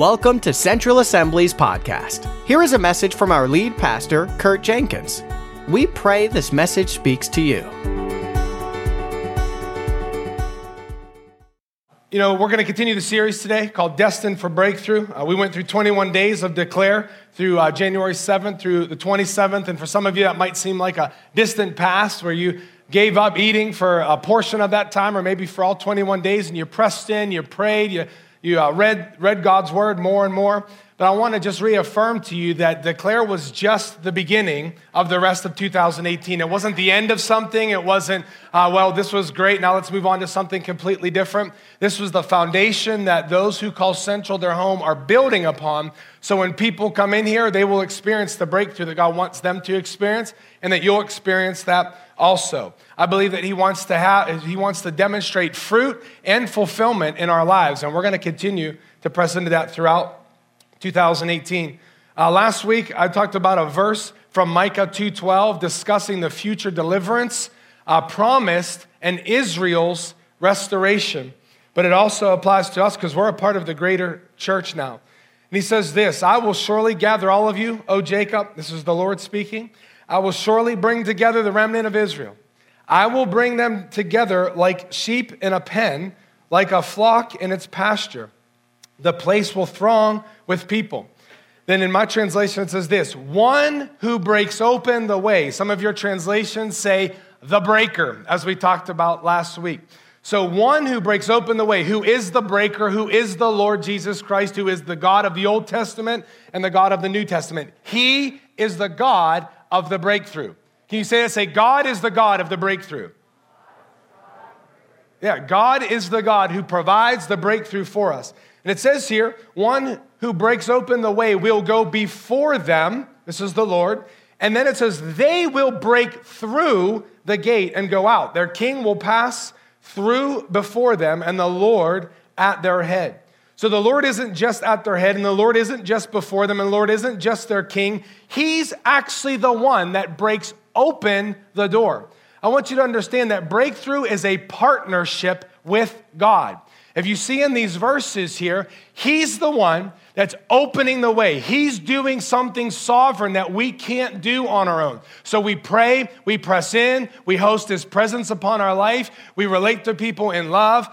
Welcome to Central Assembly's podcast. Here is a message from our lead pastor, Kurt Jenkins. We pray this message speaks to you. You know, we're going to continue the series today called Destined for Breakthrough. Uh, we went through 21 days of Declare through uh, January 7th through the 27th. And for some of you, that might seem like a distant past where you gave up eating for a portion of that time or maybe for all 21 days and you pressed in, you prayed, you, you uh, read, read God's word more and more. But I want to just reaffirm to you that Declare was just the beginning of the rest of 2018. It wasn't the end of something. It wasn't, uh, well, this was great. Now let's move on to something completely different. This was the foundation that those who call Central their home are building upon. So when people come in here, they will experience the breakthrough that God wants them to experience and that you'll experience that also. I believe that he wants to have he wants to demonstrate fruit and fulfillment in our lives and we're going to continue to press into that throughout 2018. Uh, last week, I talked about a verse from Micah 2.12 discussing the future deliverance uh, promised and Israel's restoration. But it also applies to us because we're a part of the greater church now. And he says this I will surely gather all of you, O Jacob. This is the Lord speaking. I will surely bring together the remnant of Israel. I will bring them together like sheep in a pen, like a flock in its pasture the place will throng with people. Then in my translation, it says this one who breaks open the way. Some of your translations say the breaker, as we talked about last week. So, one who breaks open the way, who is the breaker, who is the Lord Jesus Christ, who is the God of the Old Testament and the God of the New Testament. He is the God of the breakthrough. Can you say that? Say, God is the God of the breakthrough. Yeah, God is the God who provides the breakthrough for us. And it says here, one who breaks open the way will go before them. This is the Lord. And then it says, they will break through the gate and go out. Their king will pass through before them, and the Lord at their head. So the Lord isn't just at their head, and the Lord isn't just before them, and the Lord isn't just their king. He's actually the one that breaks open the door. I want you to understand that breakthrough is a partnership with God. If you see in these verses here, he's the one that's opening the way. He's doing something sovereign that we can't do on our own. So we pray, we press in, we host his presence upon our life, we relate to people in love.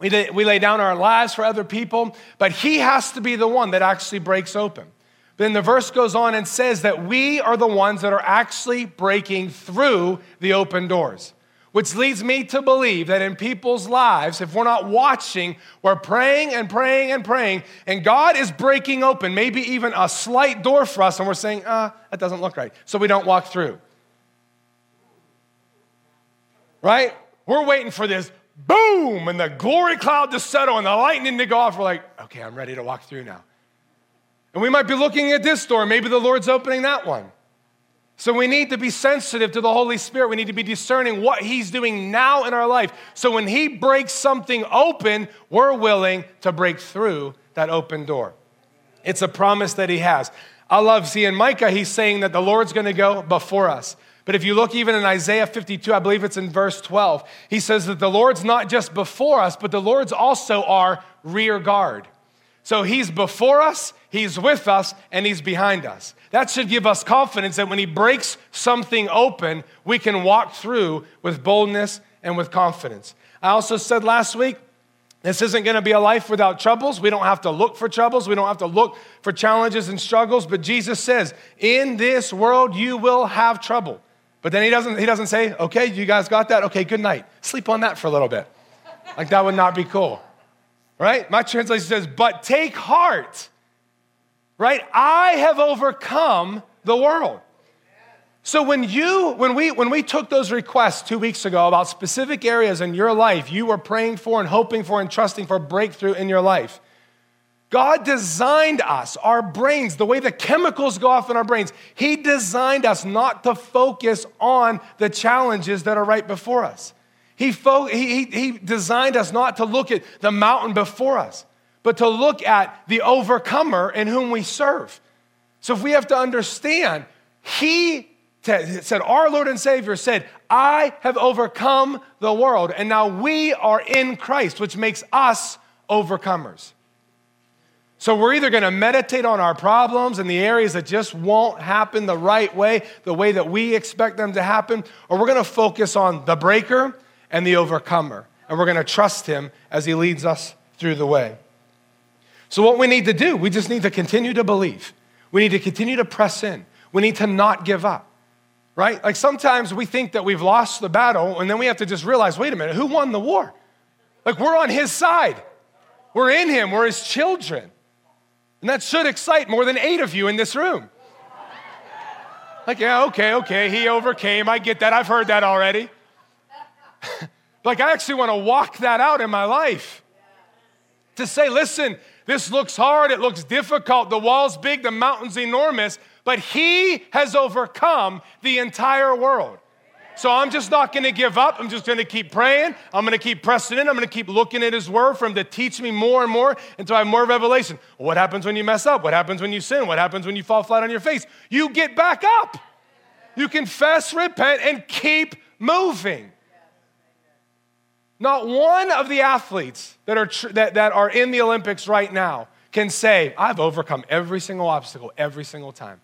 We, we lay down our lives for other people, but he has to be the one that actually breaks open. Then the verse goes on and says that we are the ones that are actually breaking through the open doors. Which leads me to believe that in people's lives, if we're not watching, we're praying and praying and praying, and God is breaking open maybe even a slight door for us, and we're saying, ah, that doesn't look right. So we don't walk through. Right? We're waiting for this boom and the glory cloud to settle and the lightning to go off. We're like, okay, I'm ready to walk through now. And we might be looking at this door. Maybe the Lord's opening that one. So we need to be sensitive to the Holy Spirit. We need to be discerning what He's doing now in our life. So when He breaks something open, we're willing to break through that open door. It's a promise that He has. I love seeing Micah, he's saying that the Lord's gonna go before us. But if you look even in Isaiah 52, I believe it's in verse 12, he says that the Lord's not just before us, but the Lord's also our rear guard. So he's before us, he's with us, and he's behind us. That should give us confidence that when he breaks something open, we can walk through with boldness and with confidence. I also said last week, this isn't going to be a life without troubles. We don't have to look for troubles. We don't have to look for challenges and struggles. But Jesus says, in this world, you will have trouble. But then he doesn't, he doesn't say, okay, you guys got that? Okay, good night. Sleep on that for a little bit. Like that would not be cool right? My translation says, but take heart, right? I have overcome the world. So when you, when we, when we took those requests two weeks ago about specific areas in your life you were praying for and hoping for and trusting for breakthrough in your life, God designed us, our brains, the way the chemicals go off in our brains. He designed us not to focus on the challenges that are right before us. He, fo- he, he designed us not to look at the mountain before us, but to look at the overcomer in whom we serve. So if we have to understand, He said, Our Lord and Savior said, I have overcome the world, and now we are in Christ, which makes us overcomers. So we're either going to meditate on our problems and the areas that just won't happen the right way, the way that we expect them to happen, or we're going to focus on the breaker and the overcomer. And we're going to trust him as he leads us through the way. So, what we need to do, we just need to continue to believe. We need to continue to press in. We need to not give up, right? Like sometimes we think that we've lost the battle, and then we have to just realize wait a minute, who won the war? Like we're on his side, we're in him, we're his children. And that should excite more than eight of you in this room. Like, yeah, okay, okay, he overcame. I get that. I've heard that already. like, I actually want to walk that out in my life. To say, listen, this looks hard, it looks difficult, the wall's big, the mountain's enormous, but he has overcome the entire world. So I'm just not going to give up. I'm just going to keep praying. I'm going to keep pressing in. I'm going to keep looking at His Word for Him to teach me more and more until I have more revelation. What happens when you mess up? What happens when you sin? What happens when you fall flat on your face? You get back up. You confess, repent, and keep moving. Not one of the athletes that are, tr- that, that are in the Olympics right now can say, I've overcome every single obstacle every single time.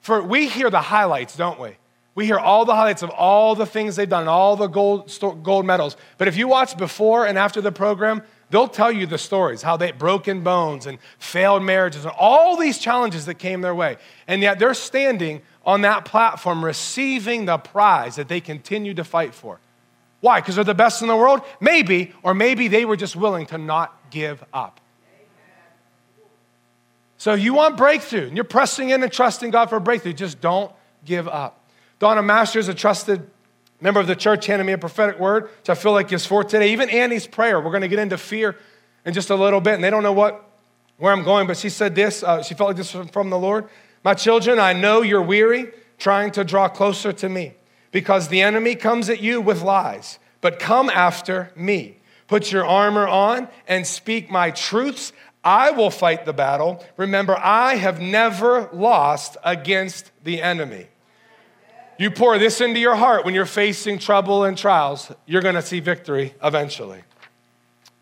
For we hear the highlights, don't we? We hear all the highlights of all the things they've done, all the gold, gold medals. But if you watch before and after the program, they'll tell you the stories how they broken bones and failed marriages and all these challenges that came their way. And yet they're standing on that platform receiving the prize that they continue to fight for. Why? Because they're the best in the world? Maybe, or maybe they were just willing to not give up. So you want breakthrough, and you're pressing in and trusting God for breakthrough. Just don't give up. Donna Masters, a trusted member of the church, handed me a prophetic word, which I feel like is for today. Even Annie's prayer, we're going to get into fear in just a little bit, and they don't know what where I'm going, but she said this. Uh, she felt like this from the Lord. My children, I know you're weary trying to draw closer to me because the enemy comes at you with lies, but come after me. Put your armor on and speak my truths. I will fight the battle. Remember, I have never lost against the enemy. You pour this into your heart when you're facing trouble and trials, you're to see victory eventually.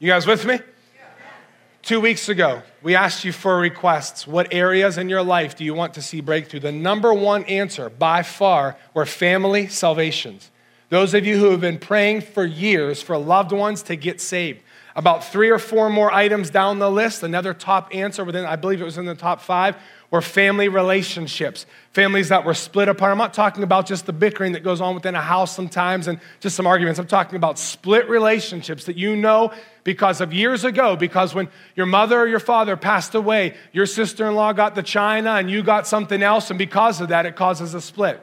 You guys with me? Two weeks ago, we asked you for requests. What areas in your life do you want to see breakthrough? The number one answer by far were family salvations. Those of you who have been praying for years for loved ones to get saved. About three or four more items down the list, another top answer within, I believe it was in the top five, or family relationships, families that were split apart. I'm not talking about just the bickering that goes on within a house sometimes and just some arguments. I'm talking about split relationships that you know because of years ago, because when your mother or your father passed away, your sister in law got the china and you got something else, and because of that, it causes a split.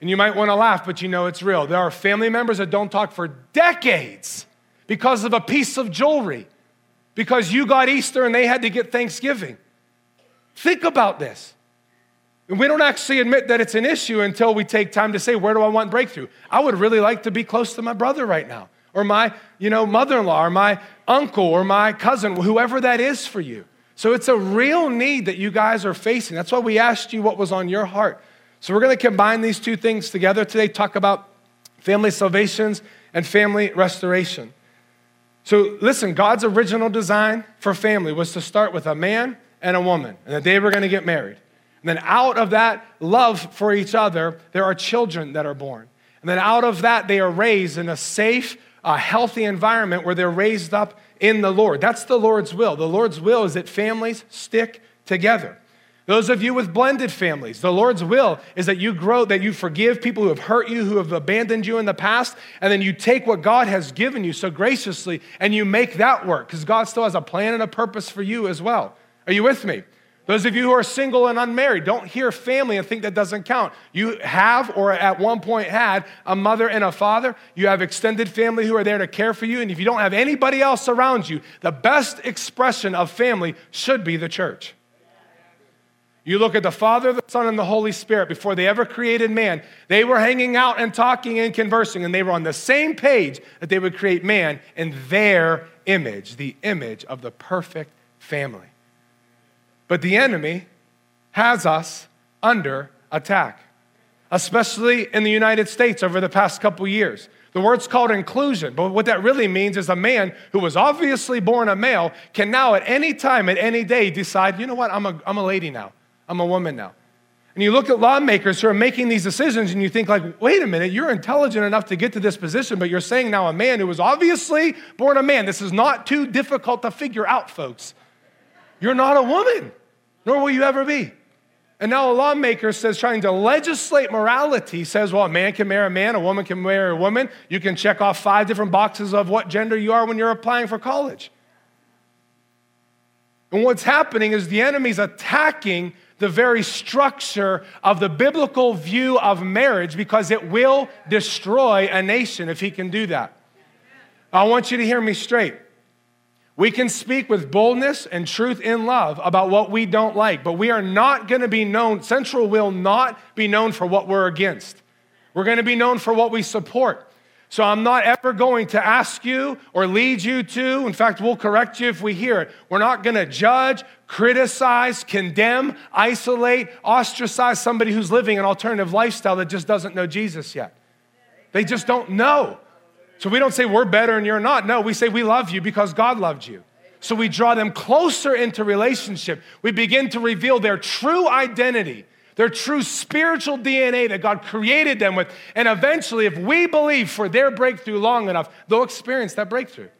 And you might want to laugh, but you know it's real. There are family members that don't talk for decades because of a piece of jewelry, because you got Easter and they had to get Thanksgiving. Think about this. And we don't actually admit that it's an issue until we take time to say, where do I want breakthrough? I would really like to be close to my brother right now, or my, you know, mother-in-law, or my uncle, or my cousin, whoever that is for you. So it's a real need that you guys are facing. That's why we asked you what was on your heart. So we're going to combine these two things together today, talk about family salvations and family restoration. So listen, God's original design for family was to start with a man and a woman, and that they were going to get married. And then out of that love for each other, there are children that are born. And then out of that, they are raised in a safe, a healthy environment where they're raised up in the Lord. That's the Lord's will. The Lord's will is that families stick together. Those of you with blended families, the Lord's will is that you grow, that you forgive people who have hurt you, who have abandoned you in the past, and then you take what God has given you so graciously and you make that work because God still has a plan and a purpose for you as well. Are you with me? Those of you who are single and unmarried, don't hear family and think that doesn't count. You have, or at one point had, a mother and a father. You have extended family who are there to care for you. And if you don't have anybody else around you, the best expression of family should be the church. You look at the Father, the Son, and the Holy Spirit before they ever created man. They were hanging out and talking and conversing, and they were on the same page that they would create man in their image, the image of the perfect family. But the enemy has us under attack, especially in the United States over the past couple years. The word's called inclusion, but what that really means is a man who was obviously born a male can now at any time, at any day, decide, you know what, I'm a, I'm a lady now, I'm a woman now. And you look at lawmakers who are making these decisions and you think, like, wait a minute, you're intelligent enough to get to this position, but you're saying now a man who was obviously born a man. This is not too difficult to figure out, folks. You're not a woman, nor will you ever be. And now a lawmaker says, trying to legislate morality, says, well, a man can marry a man, a woman can marry a woman. You can check off five different boxes of what gender you are when you're applying for college. And what's happening is the enemy's attacking the very structure of the biblical view of marriage because it will destroy a nation if he can do that. I want you to hear me straight. We can speak with boldness and truth in love about what we don't like, but we are not going to be known, Central will not be known for what we're against. We're going to be known for what we support. So I'm not ever going to ask you or lead you to, in fact, we'll correct you if we hear it. We're not going to judge, criticize, condemn, isolate, ostracize somebody who's living an alternative lifestyle that just doesn't know Jesus yet. They just don't know. So we don't say we're better and you're not. No, we say we love you because God loved you. So we draw them closer into relationship. We begin to reveal their true identity, their true spiritual DNA that God created them with. And eventually, if we believe for their breakthrough long enough, they'll experience that breakthrough.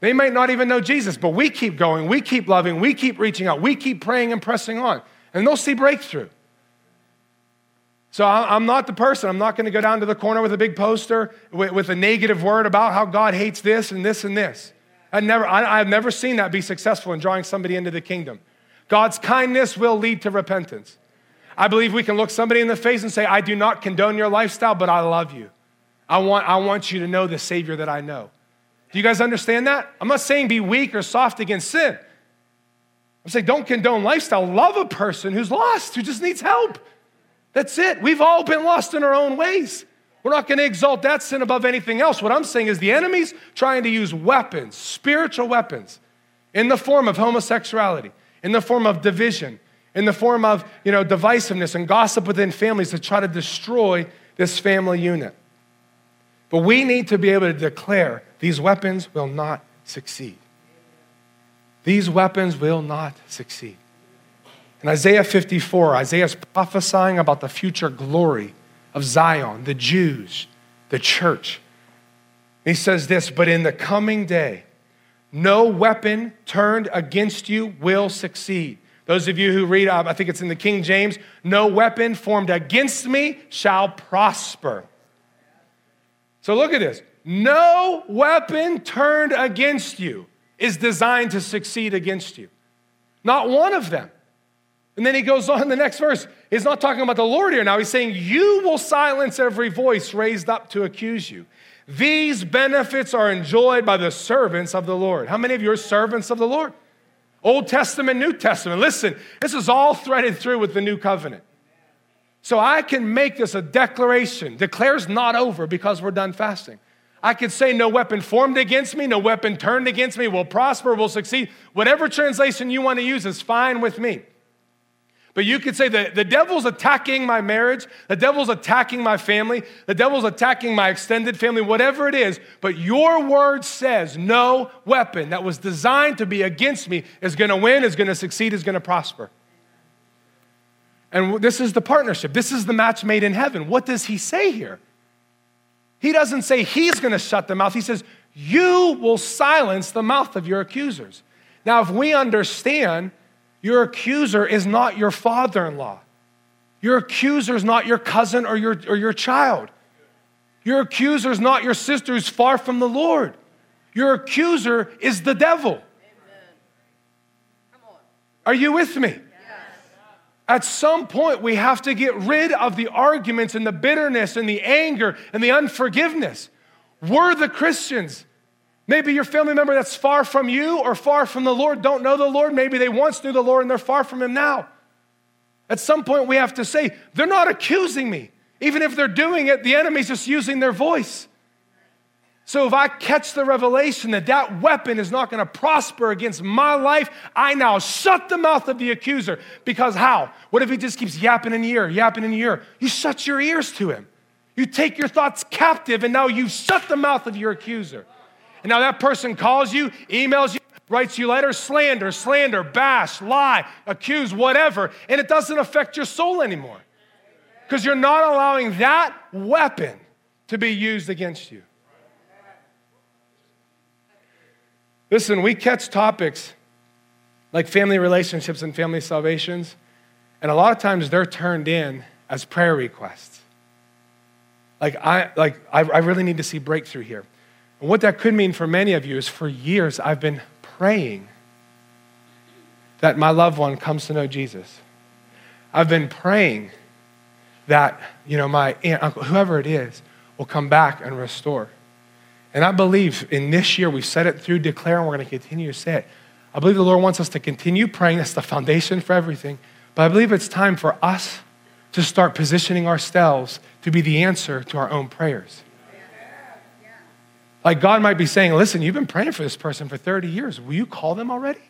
They might not even know Jesus, but we keep going, we keep loving, we keep reaching out, we keep praying and pressing on, and they'll see breakthrough. So I'm not the person. I'm not going to go down to the corner with a big poster with, a negative word about how God hates this and this and this. I never, I, I've never seen that be successful in drawing somebody into the kingdom. God's kindness will lead to repentance. I believe we can look somebody in the face and say, I do not condone your lifestyle, but I love you. I want, I want you to know the Savior that I know. Do you guys understand that? I'm not saying be weak or soft against sin. I'm saying don't condone lifestyle. Love a person who's lost, who just needs help. That's it. We've all been lost in our own ways. We're not going to exalt that sin above anything else. What I'm saying is the enemy's trying to use weapons, spiritual weapons, in the form of homosexuality, in the form of division, in the form of you know, divisiveness and gossip within families to try to destroy this family unit. But we need to be able to declare these weapons will not succeed. These weapons will not succeed. In Isaiah 54, Isaiah is prophesying about the future glory of Zion, the Jews, the church. He says this, but in the coming day, no weapon turned against you will succeed. Those of you who read, uh, I think it's in the King James, no weapon formed against me shall prosper. So look at this. No weapon turned against you is designed to succeed against you. Not one of them. And then he goes on in the next verse. He's not talking about the Lord here now. He's saying, You will silence every voice raised up to accuse you. These benefits are enjoyed by the servants of the Lord. How many of you are servants of the Lord? Old Testament, New Testament. Listen, this is all threaded through with the new covenant. So I can make this a declaration. Declares not over because we're done fasting. I could say, No weapon formed against me, no weapon turned against me will prosper, will succeed. Whatever translation you want to use is fine with me. But you could say that the devil's attacking my marriage, the devil's attacking my family, the devil's attacking my extended family, whatever it is. But your word says no weapon that was designed to be against me is going to win, is going to succeed, is going to prosper. And this is the partnership. This is the match made in heaven. What does he say here? He doesn't say he's going to shut the mouth. He says, You will silence the mouth of your accusers. Now, if we understand your accuser is not your father in law. Your accuser is not your cousin or your, or your child. Your accuser is not your sister who's far from the Lord. Your accuser is the devil. Are you with me? Yes. At some point, we have to get rid of the arguments and the bitterness and the anger and the unforgiveness. We're the Christians. Maybe your family member that's far from you or far from the Lord don't know the Lord. Maybe they once knew the Lord and they're far from Him now. At some point, we have to say, they're not accusing me. Even if they're doing it, the enemy's just using their voice. So if I catch the revelation that that weapon is not going to prosper against my life, I now shut the mouth of the accuser. Because how? What if he just keeps yapping in your ear, yapping in your ear? You shut your ears to him. You take your thoughts captive, and now you shut the mouth of your accuser. And now that person calls you, emails you, writes you letters, slander, slander, bash, lie, accuse, whatever, and it doesn't affect your soul anymore. Because you're not allowing that weapon to be used against you. Listen, we catch topics like family relationships and family salvations, and a lot of times they're turned in as prayer requests. Like, I, like I, I really need to see breakthrough here. And what that could mean for many of you is for years I've been praying that my loved one comes to know Jesus. I've been praying that, you know, my aunt, uncle, whoever it is, will come back and restore. And I believe in this year, we've said it through declare, and we're going to continue to say it. I believe the Lord wants us to continue praying. That's the foundation for everything. But I believe it's time for us to start positioning ourselves to be the answer to our own prayers. Like God might be saying, listen, you've been praying for this person for 30 years. Will you call them already?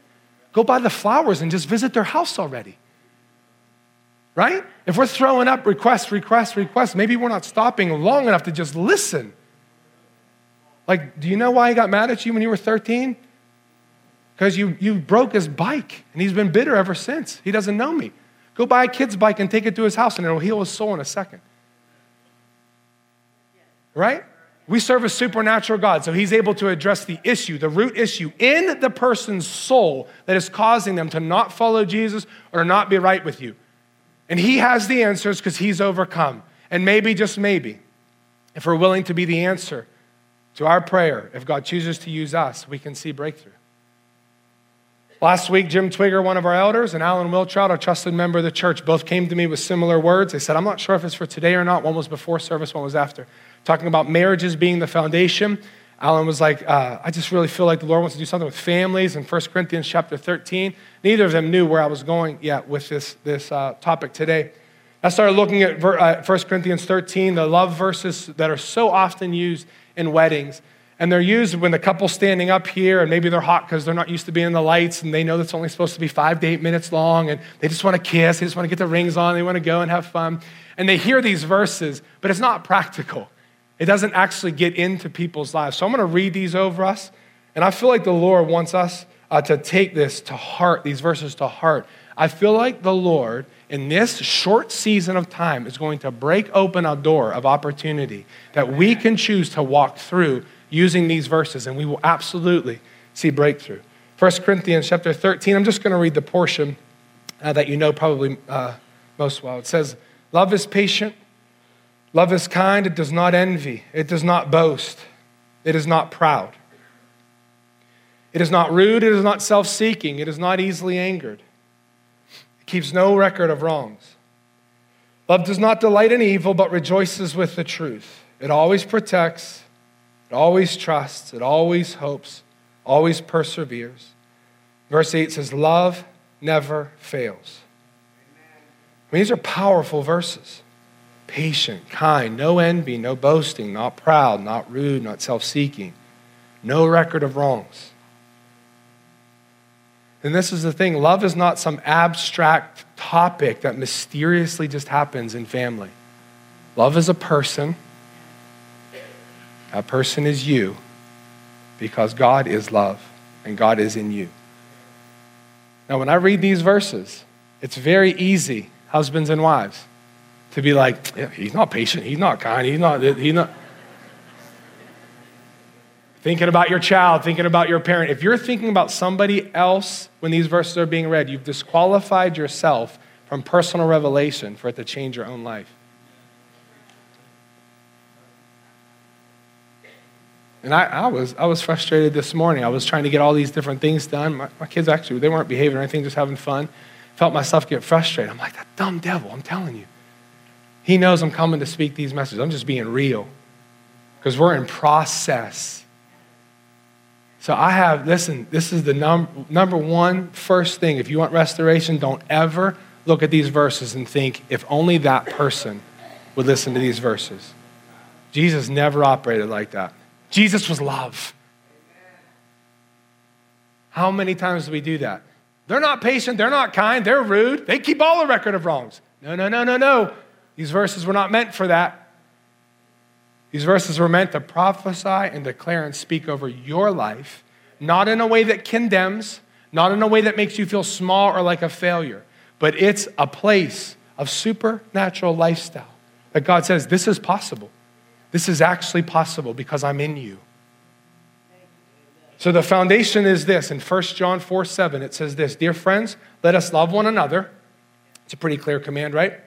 Go buy the flowers and just visit their house already. Right? If we're throwing up requests, requests, requests, maybe we're not stopping long enough to just listen. Like, do you know why he got mad at you when you were 13? Because you, you broke his bike and he's been bitter ever since. He doesn't know me. Go buy a kid's bike and take it to his house and it'll heal his soul in a second. Right? We serve a supernatural God, so He's able to address the issue, the root issue in the person's soul that is causing them to not follow Jesus or not be right with you. And He has the answers because He's overcome. And maybe, just maybe, if we're willing to be the answer to our prayer, if God chooses to use us, we can see breakthrough. Last week, Jim Twigger, one of our elders, and Alan Wiltrout, a trusted member of the church, both came to me with similar words. They said, I'm not sure if it's for today or not. One was before service, one was after talking about marriages being the foundation. Alan was like, uh, I just really feel like the Lord wants to do something with families in 1 Corinthians chapter 13. Neither of them knew where I was going yet with this, this uh, topic today. I started looking at uh, 1 Corinthians 13, the love verses that are so often used in weddings. And they're used when the couple's standing up here and maybe they're hot because they're not used to being in the lights and they know that's only supposed to be five to eight minutes long and they just want to kiss, they just want to get the rings on, they want to go and have fun. And they hear these verses, but it's not practical. It doesn't actually get into people's lives. So I'm going to read these over us. And I feel like the Lord wants us uh, to take this to heart, these verses to heart. I feel like the Lord, in this short season of time, is going to break open a door of opportunity that we can choose to walk through using these verses, and we will absolutely see breakthrough. 1 Corinthians chapter 13, I'm just going to read the portion uh, that you know probably uh, most well. It says, Love is patient. Love is kind, it does not envy, it does not boast, it is not proud. It is not rude, it is not self seeking, it is not easily angered. It keeps no record of wrongs. Love does not delight in evil, but rejoices with the truth. It always protects, it always trusts, it always hopes, always perseveres. Verse 8 says, Love never fails. I mean, these are powerful verses patient, kind, no envy, no boasting, not proud, not rude, not self seeking, no record of wrongs. And this is the thing love is not some abstract topic that mysteriously just happens in family. Love is a person. That person is you because God is love and God is in you. Now, when I read these verses, it's very easy, husbands and wives to be like, yeah, he's not patient, he's not kind, he's not, he's not. Thinking about your child, thinking about your parent. If you're thinking about somebody else when these verses are being read, you've disqualified yourself from personal revelation for it to change your own life. And I, I, was, I was frustrated this morning. I was trying to get all these different things done. My, my kids actually, they weren't behaving or anything, just having fun. Felt myself get frustrated. I'm like, that dumb devil, I'm telling you. He knows I'm coming to speak these messages. I'm just being real because we're in process. So I have, listen, this is the num- number one first thing. If you want restoration, don't ever look at these verses and think, if only that person would listen to these verses. Jesus never operated like that. Jesus was love. How many times do we do that? They're not patient, they're not kind, they're rude, they keep all the record of wrongs. No, no, no, no, no. These verses were not meant for that. These verses were meant to prophesy and declare and speak over your life, not in a way that condemns, not in a way that makes you feel small or like a failure, but it's a place of supernatural lifestyle that God says, This is possible. This is actually possible because I'm in you. So the foundation is this in 1 John 4 7, it says this Dear friends, let us love one another. It's a pretty clear command, right?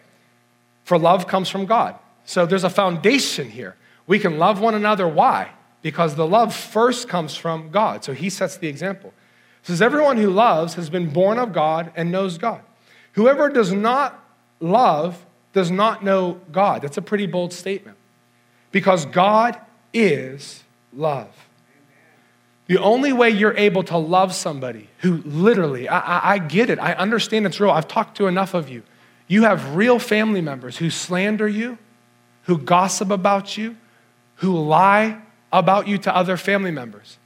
For love comes from God. So there's a foundation here. We can love one another. Why? Because the love first comes from God. So he sets the example. It says, Everyone who loves has been born of God and knows God. Whoever does not love does not know God. That's a pretty bold statement. Because God is love. The only way you're able to love somebody who literally, I, I, I, get it, I understand it's real. I've talked to enough of you. You have real family members who slander you, who gossip about you, who lie about you to other family members.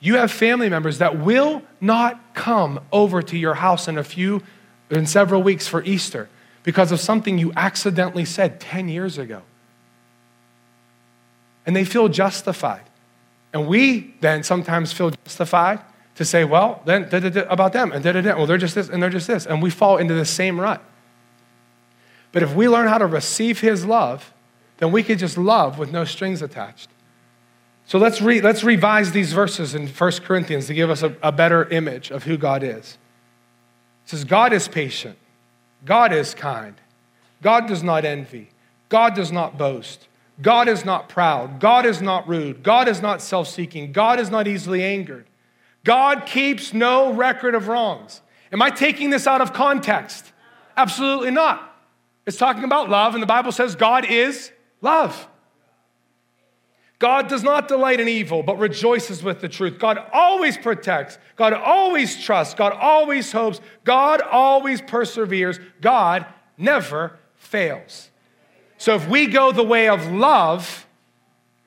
You have family members that will not come over to your house in a few, in several weeks for Easter because of something you accidentally said 10 years ago. And they feel justified. And we then sometimes feel justified to say, well, then da, da, da, about them, and well, they're just this, and they're just this. And we fall into the same rut. But if we learn how to receive His love, then we could just love with no strings attached. So let's, re- let's revise these verses in 1 Corinthians to give us a, a better image of who God is. It says, God is patient, God is kind, God does not envy, God does not boast. God is not proud. God is not rude. God is not self seeking. God is not easily angered. God keeps no record of wrongs. Am I taking this out of context? Absolutely not. It's talking about love, and the Bible says God is love. God does not delight in evil, but rejoices with the truth. God always protects. God always trusts. God always hopes. God always perseveres. God never fails. So if we go the way of love,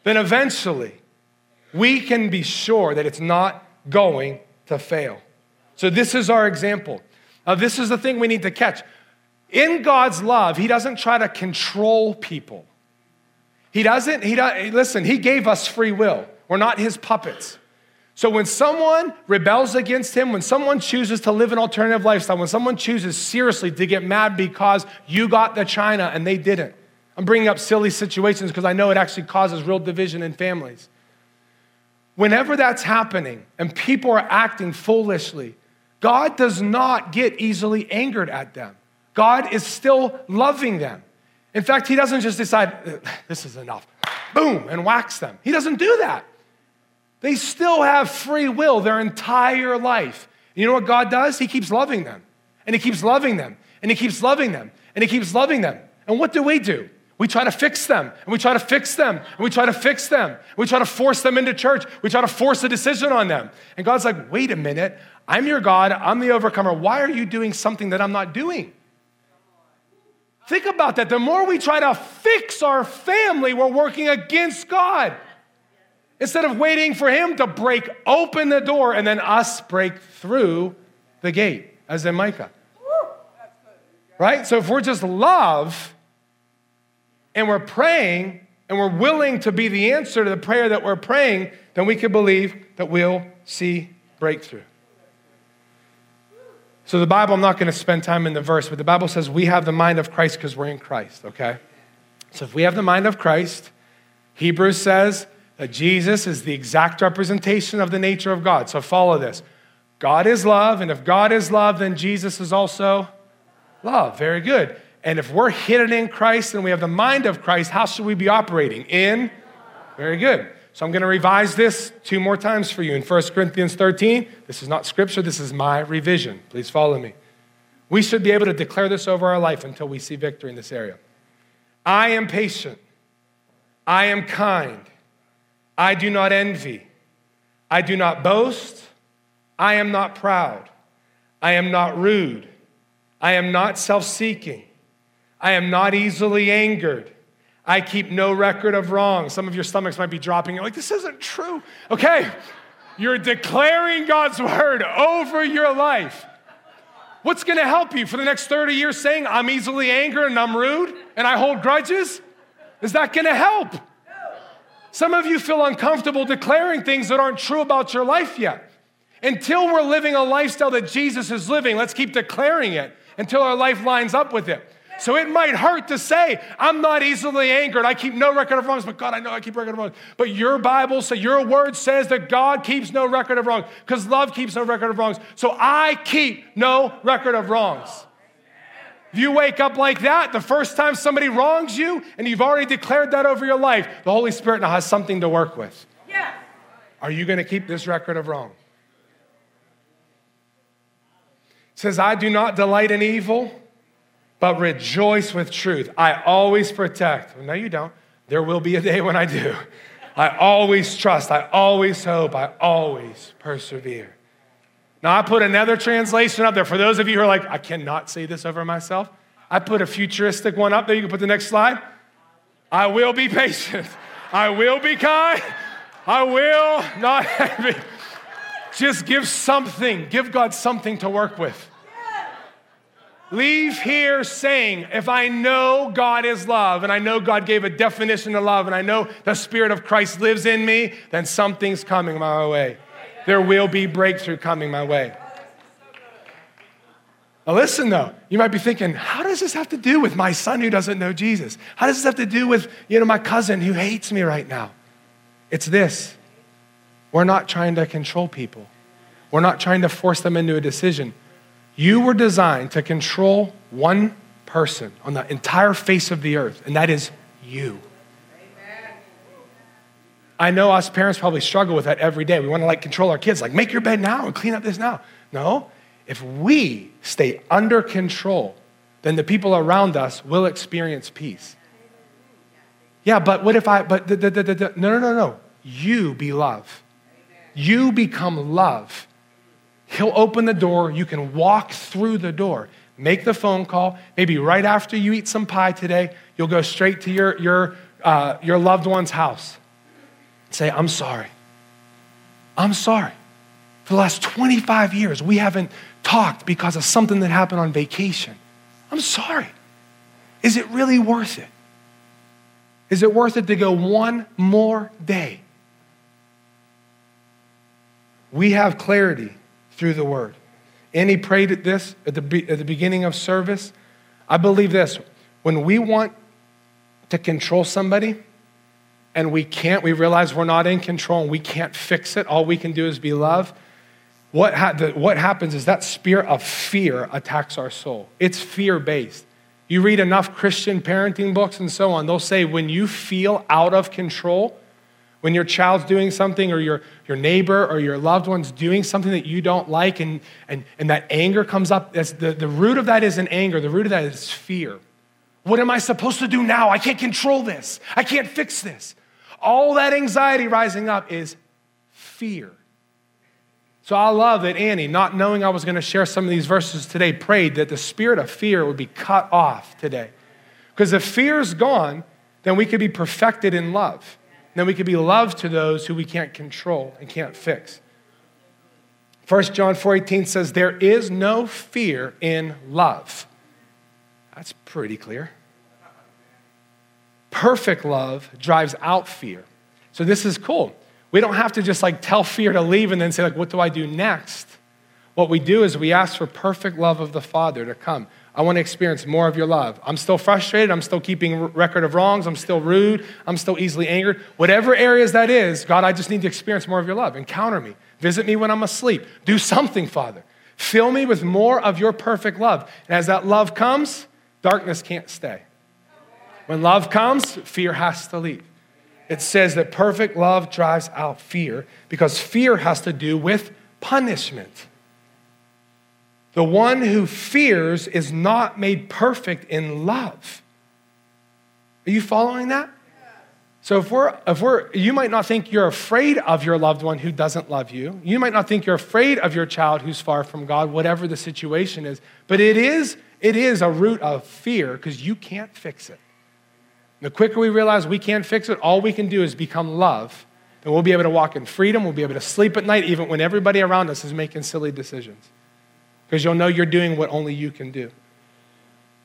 then eventually we can be sure that it's not going to fail. So this is our example. This is the thing we need to catch. In God's love, He doesn't try to control people. He doesn't, He doesn't, listen, He gave us free will. We're not His puppets. So when someone rebels against him, when someone chooses to live an alternative lifestyle, when someone chooses seriously to get mad because you got the China and they didn't, I'm bringing up silly situations because I know it actually causes real division in families. Whenever that's happening and people are acting foolishly, God does not get easily angered at them. God is still loving them. In fact, He doesn't just decide, this is enough, boom, and whacks them. He doesn't do that. They still have free will their entire life. You know what God does? He keeps loving them, and He keeps loving them, and He keeps loving them, and He keeps loving them. And what do we do? We try to fix them, and we try to fix them, and we try to fix them. We try to force them into church. We try to force a decision on them. And God's like, wait a minute, I'm your God, I'm the overcomer. Why are you doing something that I'm not doing? Think about that. The more we try to fix our family, we're working against God. Instead of waiting for Him to break open the door and then us break through the gate, as in Micah. Right? So if we're just love, and we're praying and we're willing to be the answer to the prayer that we're praying, then we can believe that we'll see breakthrough. So, the Bible, I'm not going to spend time in the verse, but the Bible says we have the mind of Christ because we're in Christ, okay? So, if we have the mind of Christ, Hebrews says that Jesus is the exact representation of the nature of God. So, follow this God is love, and if God is love, then Jesus is also love. Very good. And if we're hidden in Christ and we have the mind of Christ, how should we be operating? In? Very good. So I'm going to revise this two more times for you in 1 Corinthians 13. This is not scripture, this is my revision. Please follow me. We should be able to declare this over our life until we see victory in this area. I am patient. I am kind. I do not envy. I do not boast. I am not proud. I am not rude. I am not self seeking. I am not easily angered. I keep no record of wrong. Some of your stomachs might be dropping. You're like, this isn't true. Okay, you're declaring God's word over your life. What's to help you for the next 30 years saying, I'm easily angered and I'm rude and I hold grudges? Is that to help? Some of you feel uncomfortable declaring things that aren't true about your life yet. Until we're living a lifestyle that Jesus is living, let's keep declaring it until our life lines up with it. So it might hurt to say, I'm not easily angered. I keep no record of wrongs, but God, I know I keep record of wrongs. But your Bible, so your word says that God keeps no record of wrongs because love keeps no record of wrongs. So I keep no record of wrongs. If you wake up like that, the first time somebody wrongs you and you've already declared that over your life, the Holy Spirit now has something to work with. Yeah. Are you going to keep this record of wrong? It says, I do not delight in evil but rejoice with truth. I always protect. No, you don't. There will be a day when I do. I always trust. I always hope. I always persevere. Now, I put another translation up there for those of you who are like, I cannot say this over myself. I put a futuristic one up there. You can put the next slide. I will be patient. I will be kind. I will not. Just give something. Give God something to work with. Leave here saying, if I know God is love and I know God gave a definition of love and I know the Spirit of Christ lives in me, then something's coming my way. There will be breakthrough coming my way. Now, listen though, you might be thinking, how does this have to do with my son who doesn't know Jesus? How does this have to do with, you know, my cousin who hates me right now? It's this we're not trying to control people, we're not trying to force them into a decision. You were designed to control one person on the entire face of the earth, and that is you. I know us parents probably struggle with that every day. We want to like control our kids, like make your bed now and clean up this now. No, if we stay under control, then the people around us will experience peace. Yeah, but what if I, but the, the, the, no, no, no, no. You be love. You become love. He'll open the door. You can walk through the door. Make the phone call. Maybe right after you eat some pie today, you'll go straight to your, your, uh, your loved one's house. Say, I'm sorry. I'm sorry. For the last 25 years, we haven't talked because of something that happened on vacation. I'm sorry. Is it really worth it? Is it worth it to go one more day? We have clarity through the word. And he prayed at this at the, at the beginning of service. I believe this when we want to control somebody and we can't, we realize we're not in control and we can't fix it, all we can do is be love. What, ha- the, what happens is that spirit of fear attacks our soul. It's fear based. You read enough Christian parenting books and so on, they'll say when you feel out of control, when your child's doing something or your, your neighbor or your loved one's doing something that you don't like and, and, and that anger comes up, that's the, the root of that isn't anger, the root of that is fear. What am I supposed to do now? I can't control this. I can't fix this. All that anxiety rising up is fear. So I love that Annie, not knowing I was going to share some of these verses today, prayed that the spirit of fear would be cut off today. Because if fear is gone, then we could be perfected in love then we can be love to those who we can't control and can't fix. 1 John 4:18 says there is no fear in love. That's pretty clear. Perfect love drives out fear. So this is cool. We don't have to just like tell fear to leave and then say like what do I do next? What we do is we ask for perfect love of the Father to come. I want to experience more of your love. I'm still frustrated. I'm still keeping record of wrongs. I'm still rude. I'm still easily angered. Whatever areas that is, God, I just need to experience more of your love. Encounter me. Visit me when I'm asleep. Do something, Father. Fill me with more of your perfect love. And as that love comes, darkness can't stay. When love comes, fear has to leave. It says that perfect love drives out fear because fear has to do with punishment. The one who fears is not made perfect in love. Are you following that? So if we're, if we're, you might not think you're afraid of your loved one who doesn't love you. You might not think you're afraid of your child who's far from God, whatever the situation is. But it is, it is a root of fear because you can't fix it. The quicker we realize we can't fix it, all we can do is become love. And we'll be able to walk in freedom. We'll be able to sleep at night, even when everybody around us is making silly decisions because you'll know you're doing what only you can do.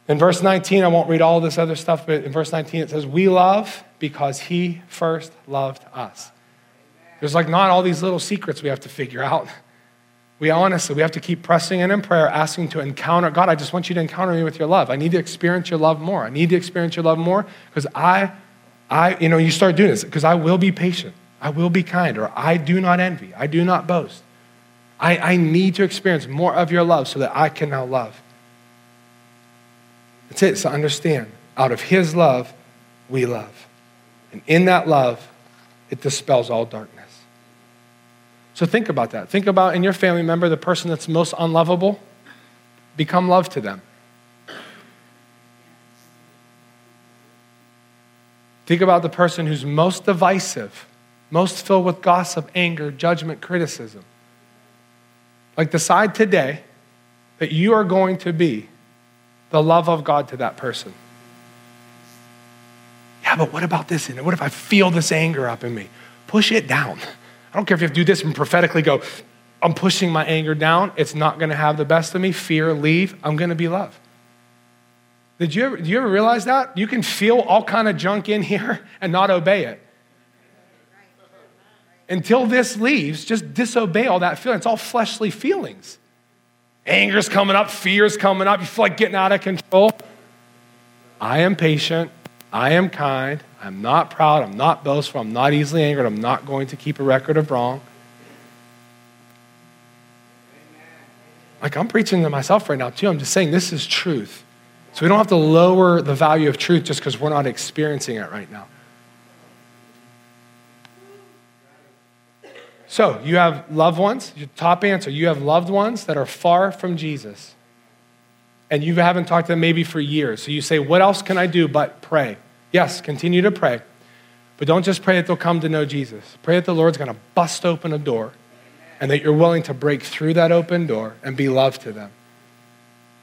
In verse 19, I won't read all this other stuff, but in verse 19 it says, We love because he first loved us. There's like not all these little secrets we have to figure out. We honestly, we have to keep pressing in in prayer, asking to encounter God. I just want you to encounter me with your love. I need to experience your love more. I need to experience your love more because I, I, you know, you start doing this because I will be patient. I will be kind, or I do not envy. I do not boast. I, I need to experience more of your love so that I can now love. That's it. So understand, out of his love, we love. And in that love, it dispels all darkness. So think about that. Think about in your family member the person that's most unlovable. Become love to them. Think about the person who's most divisive, most filled with gossip, anger, judgment, criticism. Like decide today that you are going to be the love of God to that person. Yeah, but what about this? And what if I feel this anger up in me? Push it down. I don't care if you have to do this and prophetically go, I'm pushing my anger down. It's not going to have the best of me. Fear, leave. I'm going to be love. Did you ever, did you ever realize that? You can feel all kind of junk in here and not obey it. Until this leaves, just disobey all that feeling. It's all fleshly feelings. Anger's coming up, fear's coming up. You feel like getting out of control. I am patient. I am kind. I'm not proud. I'm not boastful. I'm not easily angered. I'm not going to keep a record of wrong. Like I'm preaching to myself right now, too. I'm just saying this is truth. So we don't have to lower the value of truth just because we're not experiencing it right now. So you have loved ones, your top answer, you have loved ones that are far from Jesus. And you haven't talked to them maybe for years. So you say, What else can I do but pray? Yes, continue to pray. But don't just pray that they'll come to know Jesus. Pray that the Lord's going to bust open a door and that you're willing to break through that open door and be love to them.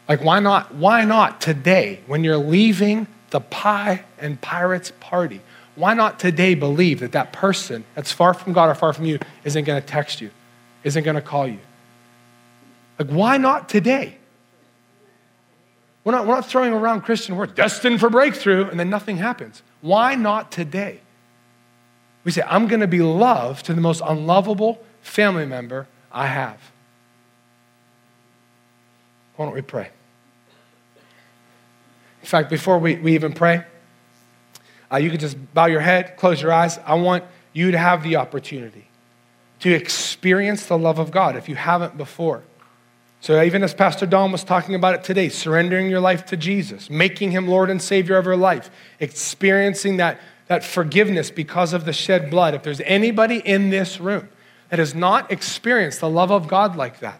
Like, why not? Why not today, when you're leaving the pie and pirates party, why not today believe that that person that's far from God or far from you isn't going to text you, isn't going to call you? Like, why not today? We're not, we're not throwing around Christian words, destined for breakthrough, and then nothing happens. Why not today? We say, I'm going to be loved to the most unlovable family member I have. Why don't we pray? In fact, before we, we even pray, uh, you can just bow your head, close your eyes. I want you to have the opportunity to experience the love of God if you haven't before. So, even as Pastor Don was talking about it today, surrendering your life to Jesus, making him Lord and Savior of your life, experiencing that, that forgiveness because of the shed blood. If there's anybody in this room that has not experienced the love of God like that,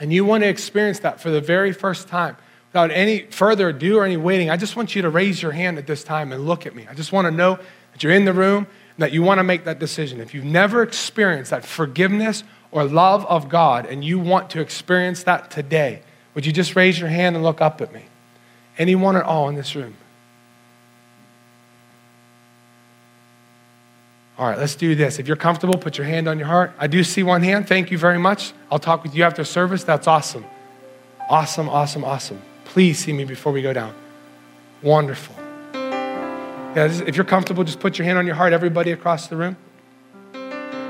and you want to experience that for the very first time, without any further ado or any waiting, I just want you to raise your hand at this time and look at me. I just want to know that you're in the room and that you want to make that decision. If you've never experienced that forgiveness or love of God and you want to experience that today, would you just raise your hand and look up at me? Anyone at all in this room? All right, let's do this. If you're comfortable, put your hand on your heart. I do see one hand. Thank you very much. I'll talk with you after service. That's awesome. Awesome, awesome, awesome. Please see me before we go down. Wonderful. Yeah, if you're comfortable, just put your hand on your heart, everybody across the room.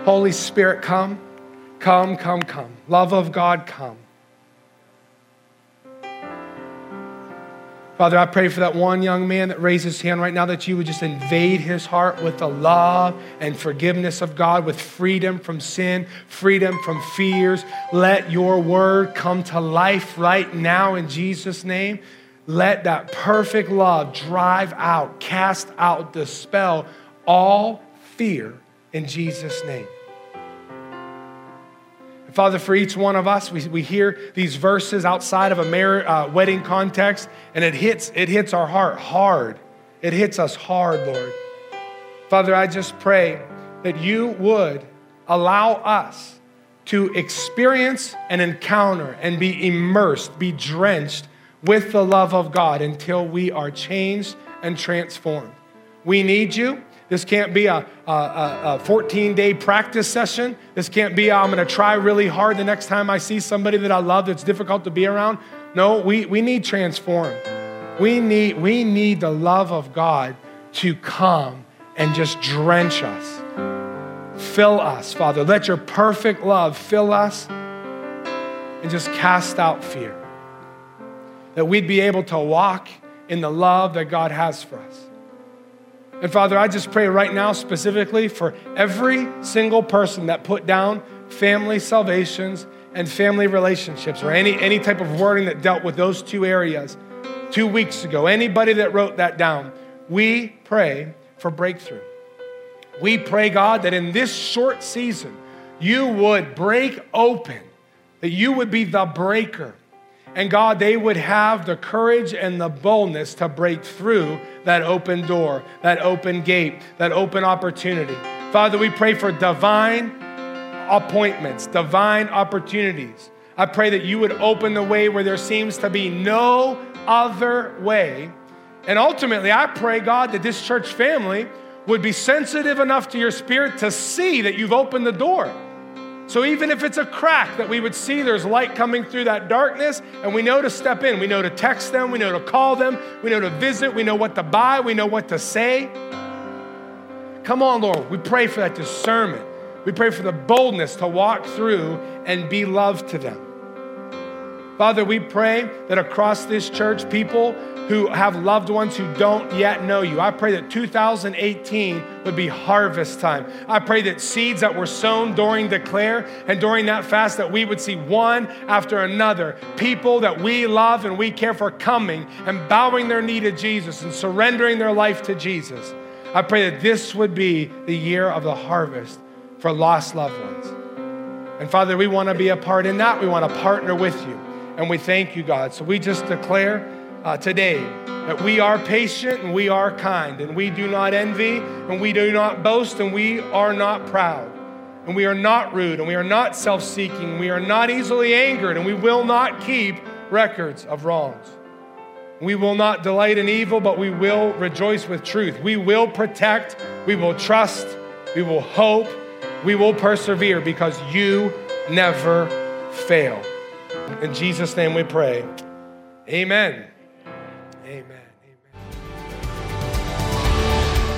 Holy Spirit, come. Come, come, come. Love of God, come. Father, I pray for that one young man that raised his hand right now that you would just invade his heart with the love and forgiveness of God, with freedom from sin, freedom from fears. Let your word come to life right now in Jesus' name. Let that perfect love drive out, cast out, dispel all fear in Jesus' name. Father, for each one of us, we, we hear these verses outside of a mar- uh, wedding context, and it hits, it hits our heart hard. It hits us hard, Lord. Father, I just pray that you would allow us to experience and encounter and be immersed, be drenched with the love of God until we are changed and transformed. We need you. This can't be a, a, 14 day practice session. This can't be, I'm going to try really hard the next time I see somebody that I love that's difficult to be around. No, we, we need transformed. We need, we need the love of God to come and just drench us. Fill us, Father. Let your perfect love fill us and just cast out fear. That we'd be able to walk in the love that God has for us. And Father, I just pray right now specifically for every single person that put down family salvations and family relationships or any, any type of wording that dealt with those two areas two weeks ago. Anybody that wrote that down, we pray for breakthrough. We pray, God, that in this short season, you would break open, that you would be the breaker. And God, they would have the courage and the boldness to break through that open door, that open gate, that open opportunity. Father, we pray for divine appointments, divine opportunities. I pray that you would open the way where there seems to be no other way. And ultimately, I pray, God, that this church family would be sensitive enough to your spirit to see that you've opened the door. So even if it's a crack, that we would see there's light coming through that darkness, and we know to step in. We know to text them, we know to call them, we know to visit, we know what to buy, we know what to say. Come on, Lord, we pray for that discernment. We pray for the boldness to walk through and be loved to them. Father, we pray that across this church, people who have loved ones who don't yet know you, I pray that 2018 would be harvest time. I pray that seeds that were sown during Declare and during that fast, that we would see one after another, people that we love and we care for coming and bowing their knee to Jesus and surrendering their life to Jesus. I pray that this would be the year of the harvest for lost loved ones. And Father, we want to be a part in that. We want to partner with you. And we thank you, God. So we just declare uh, today that we are patient and we are kind, and we do not envy, and we do not boast, and we are not proud, and we are not rude, and we are not self seeking, we are not easily angered, and we will not keep records of wrongs. We will not delight in evil, but we will rejoice with truth. We will protect, we will trust, we will hope, we will persevere because you never fail. In Jesus' name we pray. Amen. Amen.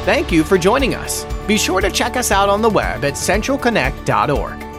Thank you for joining us. Be sure to check us out on the web at centralconnect.org.